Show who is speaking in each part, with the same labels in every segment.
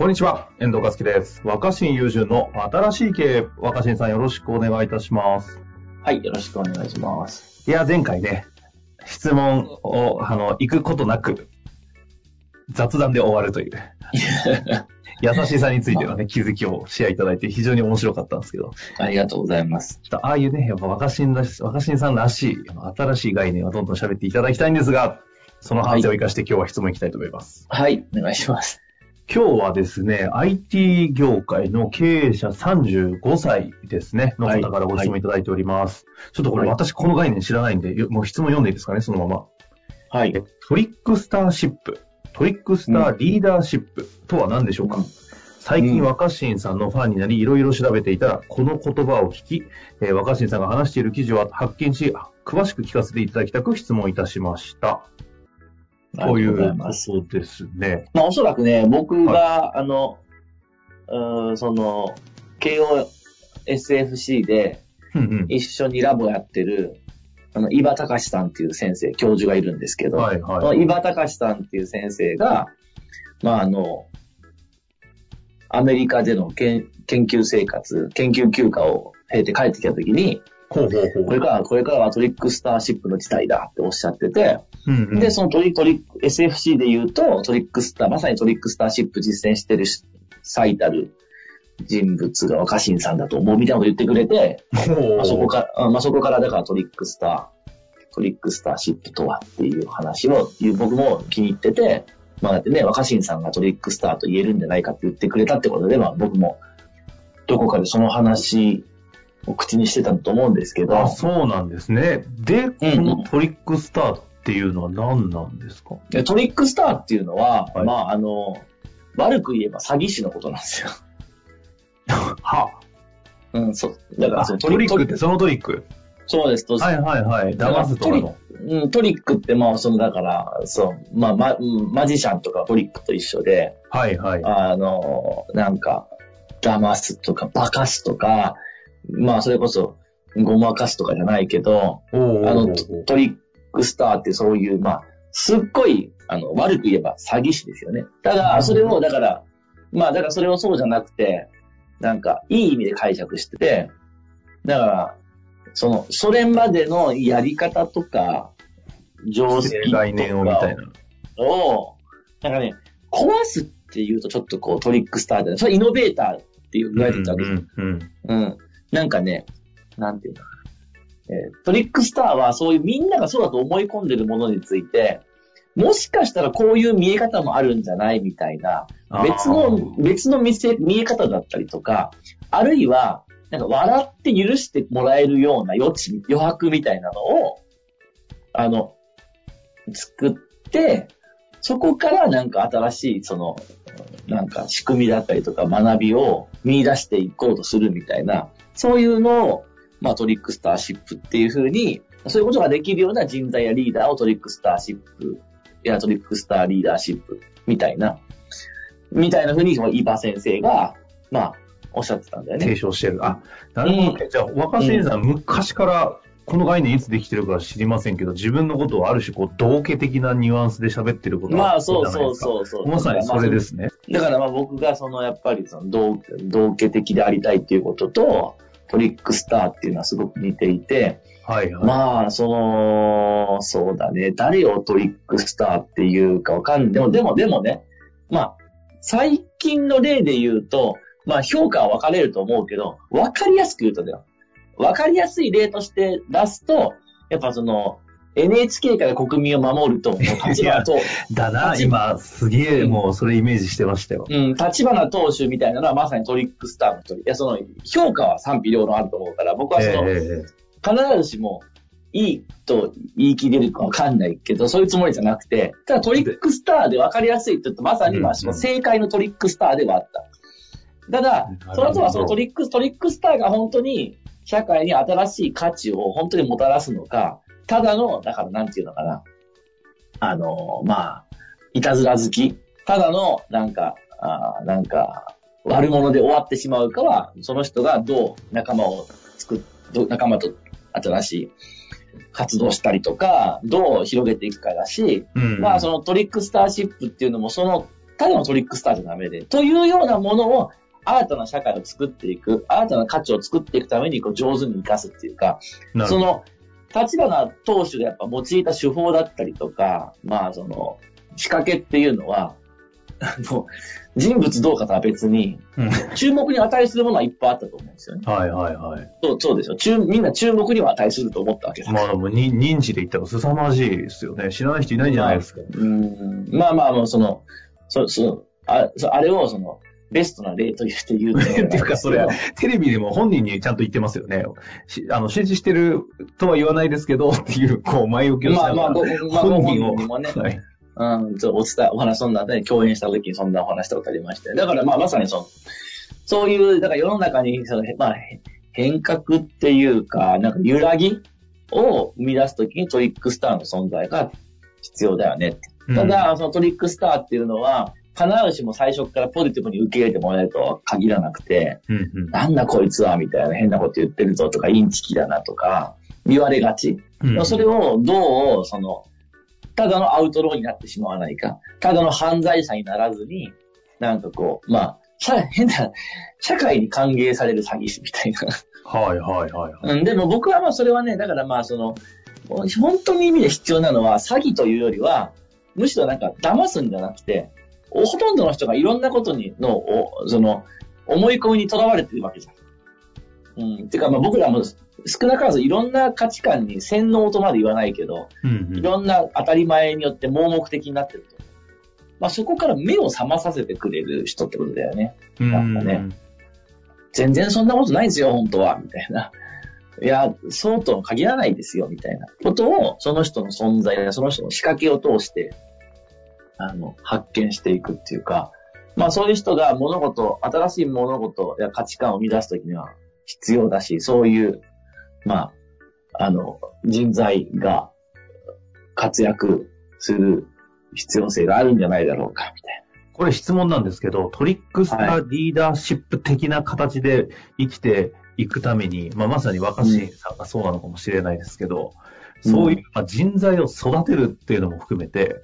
Speaker 1: こんにちは、遠藤和樹です。若新友人の新しい経営、若新さんよろしくお願いいたします。
Speaker 2: はい、よろしくお願いします。
Speaker 1: いや、前回ね、質問を、あの、行くことなく、雑談で終わるという、優しさについてのね、気づきをシェアいただいて非常に面白かったんですけど、
Speaker 2: ありがとうございます。
Speaker 1: ちょっとああいうね、やっぱ若新らし、若新さんらしい、新しい概念をどんどん喋っていただきたいんですが、その反省を生かして今日は質問いきたいと思います。
Speaker 2: はい、お願いします。
Speaker 1: 今日はですね、IT 業界の経営者35歳ですね、の方からご質問いただいております。ちょっとこれ
Speaker 2: はい。
Speaker 1: 私この概念知らないんで、よもう質問読んでいいですかね、そのまま。
Speaker 2: はい。
Speaker 1: トリックスターシップ、トリックスターリーダーシップ。とは何でしょうか、
Speaker 2: うん。
Speaker 1: 最近
Speaker 2: うん。
Speaker 1: 若新さんのファンになり、いろいろ調べていたら、この言葉を聞き、えー若新さんが話している記事を発見し、詳しく聞かせていただきたく質問いたしました。とい
Speaker 2: ありがとういう
Speaker 1: こ。とですね。
Speaker 2: まあ、おそらくね、僕が、あの、うーんその、慶応 SFC で一緒にラボやってる、あの、伊庭隆さんっていう先生、教授がいるんですけど、
Speaker 1: はい
Speaker 2: その
Speaker 1: はい。
Speaker 2: 伊庭隆さんっていう先生が、まあ、あの、アメリカでの研研究生活、研究休暇を経て帰ってきたときに。これから、これからはトリックスターシップの時代だ。っておっしゃってて、
Speaker 1: うんうん。
Speaker 2: で、そのトリトリ SFC で言うと、トリックスター、まさにトリックスターシップ実践してるし最たる人物が若新さんだと思う。みたいなこと言ってくれて、まあ、そこから、あまあ、そこからだからトリックスター、トリックスターシップとはっていう話を僕も気に入ってて、まあだってね、若新さんがトリックスターと言えるんじゃないかって言ってくれたってことで、まあ僕もどこかでその話を口にしてたと思うんですけど、
Speaker 1: あ、そうなんですね。で、こ
Speaker 2: うん
Speaker 1: のトリックスターっていうのは何なんですか、
Speaker 2: でトリックスターっていうのは、
Speaker 1: はい
Speaker 2: まああの、悪く言えば詐欺師のことなんですよ。
Speaker 1: は？
Speaker 2: うん、そう。だから
Speaker 1: あ
Speaker 2: その
Speaker 1: トリックってそのトリック？
Speaker 2: そうです。と
Speaker 1: はいはいはい。騙すとかの。
Speaker 2: うん、トリックって、まあ、その、だから、そう、まあ、ま、うんマジシャンとかトリックと一緒で、
Speaker 1: はいはい。
Speaker 2: あの、なんか、騙すとか、化かすとか、まあ、それこそ、ごまかすとかじゃないけど、あの、トトリックスターってそういう、まあ、すっごい、あの、悪く言えば詐欺師ですよね。ただ、それを、だから、まあ、だからそれをそうじゃなくて、なんか、いい意味で解釈してて、だから、その、それまでのやり方とか、常識とか
Speaker 1: 概念をみたいな。
Speaker 2: を、なんかね、壊すっていうとちょっとこうトリックスターで、それイノベーターっていう言われてたわけですよ。
Speaker 1: うんうん
Speaker 2: うん。なんかね、なんていうのかな。えートリックスターはそういうみんながそうだと思い込んでるものについて、もしかしたらこういう見え方もあるんじゃないみたいな、別の、別の見せ、見え方だったりとか、あるいは、なんか笑って許してもらえるような余地、余白みたいなのを、あの、作って、そこからなんか新しい、その、なんか仕組みだったりとか学びを見出していこうとするみたいな、そういうのを、まあトリックスターシップっていうふうに、そういうことができるような人材やリーダーをトリックスターシップ、やトリックスターリーダーシップみたいな、みたいなふうに、そのイバ先生が、まあ、おっしゃってたんだよ
Speaker 1: 提
Speaker 2: ね。
Speaker 1: 唱してる。あ、なるほどね。じゃあ、若新さん、昔から、この概念いつできてるか知りませんけど、自分のことをある種、こう、道家的なニュアンスで喋ってること
Speaker 2: まあ、そうそう
Speaker 1: う。
Speaker 2: そうそう。
Speaker 1: まさにそれですね。
Speaker 2: だからまあ僕がそのやっぱりその同同家的でありたいっていうことと、トリックスターっていうのはすごく似ていて、
Speaker 1: はいはい。
Speaker 2: まあ、その、そうだね、誰をトリックスターっていうかわかんない。でも、でも、でもね、まあ、最近の例で言うと、まあ評価は分かれると思うけど、分かりやすく言うとだよ。分かりやすい例として出すと、やっぱその、NHK から国民を守ると、立花と、
Speaker 1: だな、
Speaker 2: 立
Speaker 1: 今、すげえ、もう、それイメージしてましたよ。
Speaker 2: うん、立花投手みたいなのはまさにトリックスターの一人。いや、その、評価は賛否両論あると思うから、僕はその、
Speaker 1: ええ
Speaker 2: 必ずしも、いいと言い切れるかわかんないけど、そういうつもりじゃなくて、ただトリックスターで分かりやすいって言うと、まさにまあ
Speaker 1: うん
Speaker 2: その正解のトリックスターではあった。ただその後はそのトリック、トリックスターが本当に社会に新しい価値を本当にもたらすのか、ただの、だからなんていうのかな。あの、まあ、いたずら好き。ただの、なんか、あーなんか、悪者で終わってしまうかは、その人がどう仲間を作っ、仲間と新しい活動したりとか、どう広げていくかだし、
Speaker 1: うん
Speaker 2: まあそのトリックスターシップっていうのもその、ただのトリックスターじゃダメで、というようなものを新たな社会を作っていく、新たな価値を作っていくためにこう上手に活かすっていうか、その、立花当主でやっぱ用いた手法だったりとか、まあその、仕掛けっていうのは、あの、人物どうかとは別に、
Speaker 1: うん
Speaker 2: 注目に値するものはいっぱいあったと思うんですよね。
Speaker 1: はいはいはい。
Speaker 2: そう、そうでしょ。注みんな注目には値すると思ったわけだ。
Speaker 1: まあでもに認知で言ったら凄まじいですよね。知らない人いないんじゃないですか。
Speaker 2: うんまあまあ、その、そ、そ、あそあれをその、ベストな例として言うと。
Speaker 1: っていうかそれ テレビでも本人にちゃんと言ってますよね。しあの、支持してるとは言わないですけど、っていう、こう、前置きをしながら
Speaker 2: まあまあ、ごまあ、ご本
Speaker 1: 本人を。
Speaker 2: もね、
Speaker 1: はい。
Speaker 2: うん、お伝え、お話そんなね、共演した時にそんなお話したことありまして。だからまあまさにその、そういう、だから世の中にその、まあ、へ変革っていうか、なんか揺らぎを生み出すときにトリックスターの存在が必要だよね。ただ、そのトリックスターっていうのは、必ずしも最初からポジティブに受け入れてもらえるとは限らなくて、
Speaker 1: うん、うん
Speaker 2: なんだこいつはみたいな変なこと言ってるぞとか、インチキだなとか、言われがち。
Speaker 1: うん。
Speaker 2: それをどう、その、ただのアウトローになってしまわないか、ただの犯罪者にならずに、なんかこう、まあ、社変な、社会に歓迎される詐欺師みたいな。
Speaker 1: はいはいはいはい。
Speaker 2: うん、でも僕はまあそれはね、だからまあその、本当に意味で必要なのは詐欺というよりは、むしろなんか騙すんじゃなくて、ほとんどの人がいろんなことにの、おその、思い込みにとらわれてるわけじゃん。うん。てかまあ僕らも少なからずいろんな価値観に洗脳とまで言わないけど、
Speaker 1: うん
Speaker 2: いろんな当たり前によって盲目的になってると。まあそこから目を覚まさせてくれる人ってことだよね。
Speaker 1: うん。
Speaker 2: なんかね全然そんなことないですよ、本当は、みたいな。いや、そうとも限らないですよ、みたいなことを、その人の存在やその人の仕掛けを通して、あの、発見していくっていうか、まあそういう人が物事、新しい物事や価値観を生み出すときには必要だし、そういう、まあ、あの、人材が活躍する必要性があるんじゃないだろうか、みたい
Speaker 1: これ質問なんですけど、トリックスターリーダーシップ的な形で生きていくために、まあ、まさに若新さんがそうなのかもしれないですけど、
Speaker 2: うん
Speaker 1: そういう、まあ、人材を育てるっていうのも含めて、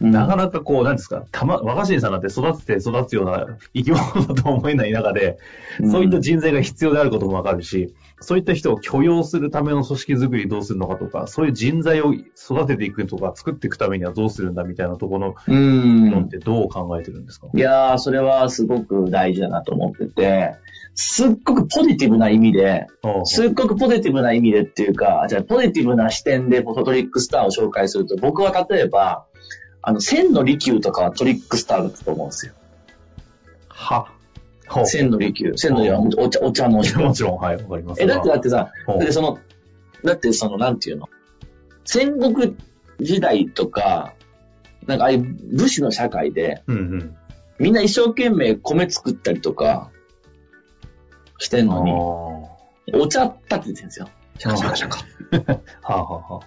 Speaker 2: な。
Speaker 1: なかなかこう、なんですか、たま、若新さんなんて育てて育つような生き物だとは思えない中で、そういった人材が必要であることもわかるし、そういった人を許容するための組織づくりどうするのかとか、そういう人材を育てていくとか、作っていくためにはどうするんだみたいなところ
Speaker 2: うん。
Speaker 1: のってどう考えてるんですか、
Speaker 2: いやー、それはすごく大事だなと思ってて、すっごくポジティブな意味で、すっごくポジティブな意味でっていうか、じゃあポジティブな視点でフォトトリックスターを紹介すると、僕は例えば、あの、千の利休とかはトリックスターだったと思うんですよ。
Speaker 1: は。
Speaker 2: 千の利休。千の利はお茶、お茶の人。
Speaker 1: もちろん、はい、わかります。
Speaker 2: え、だってだってさ、
Speaker 1: ほう
Speaker 2: だってその、だってその、なんていうの？戦国時代とか、なんかああいう武士の社会で、
Speaker 1: うんうん。
Speaker 2: みんな一生懸命米作ったりとか、してん
Speaker 1: ああ。
Speaker 2: のに、お茶立ててるんですよ。シャカシャカシャカ。
Speaker 1: はあ、はあは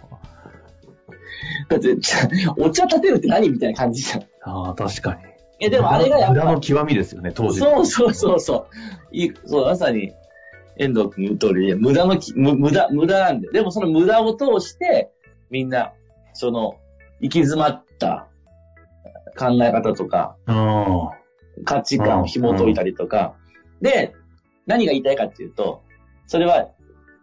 Speaker 2: だって、お茶立てるって何みたいな感じじゃん。
Speaker 1: あ、ああ、確かに。
Speaker 2: え、でもあれがやっぱ
Speaker 1: 無駄の、極みですよね、当時。
Speaker 2: そうそうそうそう。いいそう、まさに、遠藤君言う通り、無駄のき、む無駄、無駄なんで。でもその無駄を通して、みんな、その、行き詰まった考え方とか、
Speaker 1: あ
Speaker 2: 価値観を紐解いたりとか、で、何が言いたいかっていうと、それは、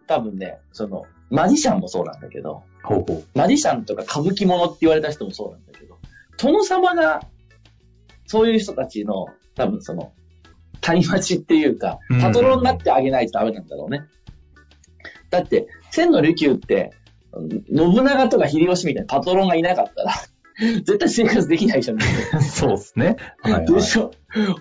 Speaker 2: 多分ね、その、マジシャンもそうなんだけど、
Speaker 1: あ。ほうほう。
Speaker 2: マジシャンとか歌舞伎者って言われた人もそうなんだけど、殿様が、そういう人たちの、多分その、谷町っていうか
Speaker 1: うん、
Speaker 2: パトロンになってあげないとダメなんだろうね。だって、千の利休って、信長とか秀吉みたいなパトロンがいなかったら、絶対生活できないじゃん。
Speaker 1: そうですね。はい、はい
Speaker 2: で。しょ？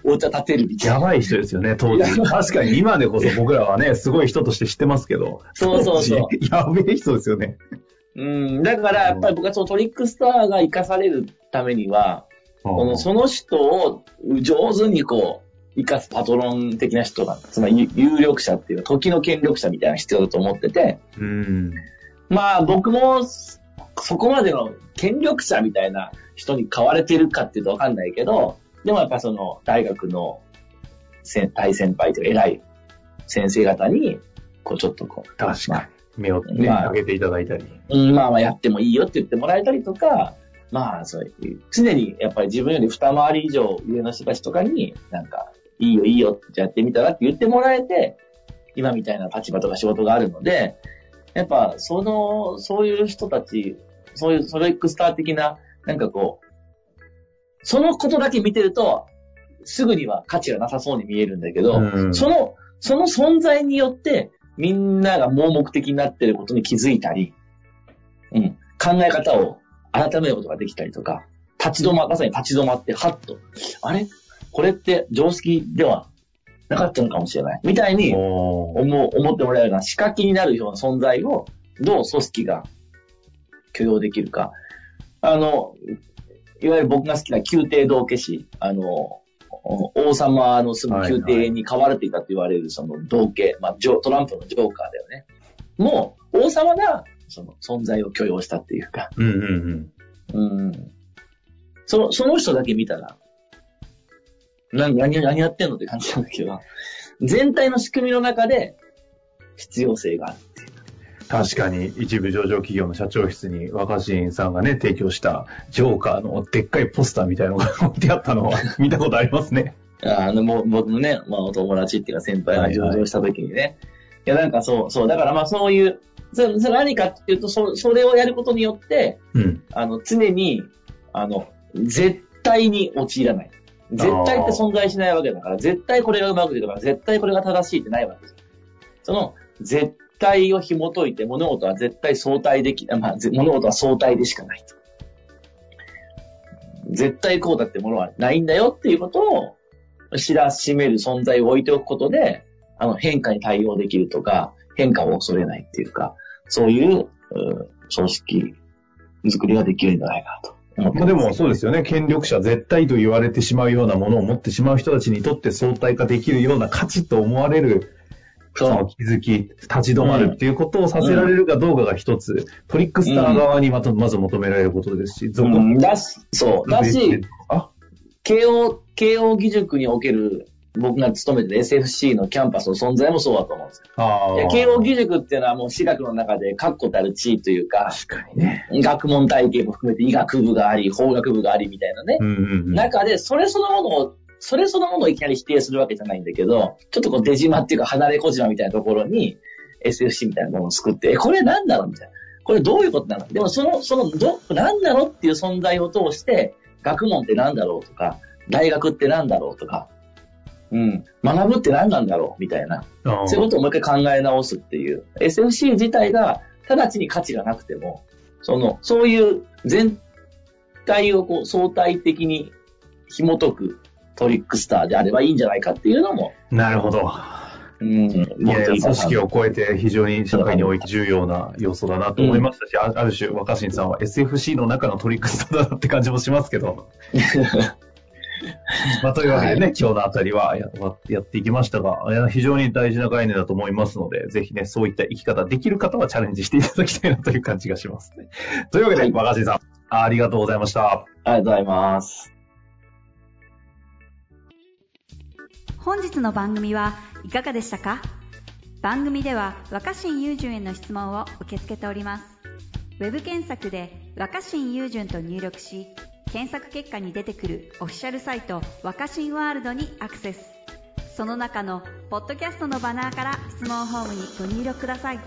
Speaker 2: お茶立てるみたいな。
Speaker 1: やばい人ですよね、当時。確かに今でこそ僕らはね、すごい人として知ってますけど。
Speaker 2: そうそうそう
Speaker 1: やべえ人ですよね。
Speaker 2: うん、だからやっぱり僕はそのトリックスターが活かされるためには、このその人を上手にこう、生かすパトロン的な人が、つまり有力者っていうか、時の権力者みたいな必要だと思ってて、
Speaker 1: うん。
Speaker 2: まあ僕もそこまでの権力者みたいな人に買われてるかっていうとわかんないけど、でもやっぱその大学の先大先輩というか偉い先生方に、こうちょっとこう、
Speaker 1: 確かに。目をね、
Speaker 2: まあ
Speaker 1: 上げていただいたり。
Speaker 2: うん、まあまあやってもいいよって言ってもらえたりとか、まあそういう、常にやっぱり自分より二回り以上上の人たちとかに、なんか、いいよいいよってやってみたらって言ってもらえて、今みたいな立場とか仕事があるので、やっぱその、そういう人たち、そういうソロエクスター的な、なんかこう、そのことだけ見てると、すぐには価値がなさそうに見えるんだけど、
Speaker 1: うん
Speaker 2: その、その存在によって、みんなが盲目的になってることに気づいたり、うん、考え方を改めることができたりとか、立ち止ま、まさに立ち止まって、はっと、あれ？これって常識ではなかったのかもしれない。みたいに思う、思ってもらえるような仕掛けになるような存在を、どう組織が許容できるか。あの、いわゆる僕が好きな宮廷道化師、あの、王様の住む宮廷に飼われていたと言われるその道化、まあ、トランプのジョーカーだよね。もう、王様がその存在を許容したっていうか、
Speaker 1: うんうんうん。
Speaker 2: うん。その、その人だけ見たら、何、何、何やってんのって感じなんだけど、全体の仕組みの中で必要性がある。
Speaker 1: 確かに一部上場企業の社長室に若新さんがね、提供したジョーカーのでっかいポスターみたいなのが置いてあったのは 見たことありますね。
Speaker 2: あの、もう僕のね、まあお友達っていうか先輩が上場した時にね。いや、なんかそう、そう、だからまあそういう、それそれ何かっていうと、そそれをやることによって、
Speaker 1: うん。
Speaker 2: あの、常に、あの、絶対に陥らない。絶対って存在しないわけだから、絶対これがうまくいくとか、絶対これが正しいってないわけです。その、絶対を紐解いて、物事は絶対相対でき、あまあ、物事は相対でしかないと。絶対こうだってものはないんだよっていうことを知らしめる存在を置いておくことで、あの変化に対応できるとか、変化を恐れないっていうか、そういう、うん組織作りができるんじゃないかなと
Speaker 1: まあ。でもそうですよね。権力者、絶対と言われてしまうようなものを持ってしまう人たちにとって相対化できるような価値と思われる、その気づき、立ち止まるっていうことをさせられるかどうかが一つ、トリックスター側にまたまず求められることですし、続
Speaker 2: うん、だし、そう。だし、
Speaker 1: あ、
Speaker 2: 慶応、慶応義塾における僕が勤めてる SFC のキャンパスの存在もそうだと思うんですよ。慶応義塾っていうのはもう私学の中で確固たる地位というか、
Speaker 1: 確かにね。
Speaker 2: 学問体系も含めて医学部があり、法学部がありみたいなね。
Speaker 1: うんうんうん。
Speaker 2: 中で、それそのものを、それそのものをいきなり否定するわけじゃないんだけど、ちょっとこう出島っていうか離れ小島みたいなところに SFC みたいなものを作って、え、これなんだろうみたいな。これどういうことなの？でもその、その、ど、なんだろうっていう存在を通して、学問ってなんだろうとか、大学ってなんだろうとか、うん、学ぶって何なんだろうみたいな。そういうことをもう一回考え直すっていう。SFC 自体が直ちに価値がなくても、その、そういう全体をこう相対的に紐解くトリックスターであればいいんじゃないかっていうのも、
Speaker 1: なるほど。
Speaker 2: うん、
Speaker 1: いや組織を超えて非常に社会において重要な要素だなと思いましたし、あある種若新さんは SFC の中のトリックスターだなって感じもしますけど。まあ、というわけでね、
Speaker 2: はい
Speaker 1: 今日のあたりはややっていきましたが、非常に大事な概念だと思いますので、ぜひね、そういった生き方できる方はチャレンジしていただきたいなという感じがしますね。というわけで、
Speaker 2: はい
Speaker 1: 若新さん、ありがとうございました。
Speaker 2: ありがとうございます。
Speaker 3: 本日の番組はいかがでしたか？番組では若新雄純への質問を受け付けております。ウェブ検索で「若新雄純」と入力し検索結果に出てくるオフィシャルサイト「若新ワールド」にアクセス。その中のポッドキャストのバナーから質問ホームにご入力ください。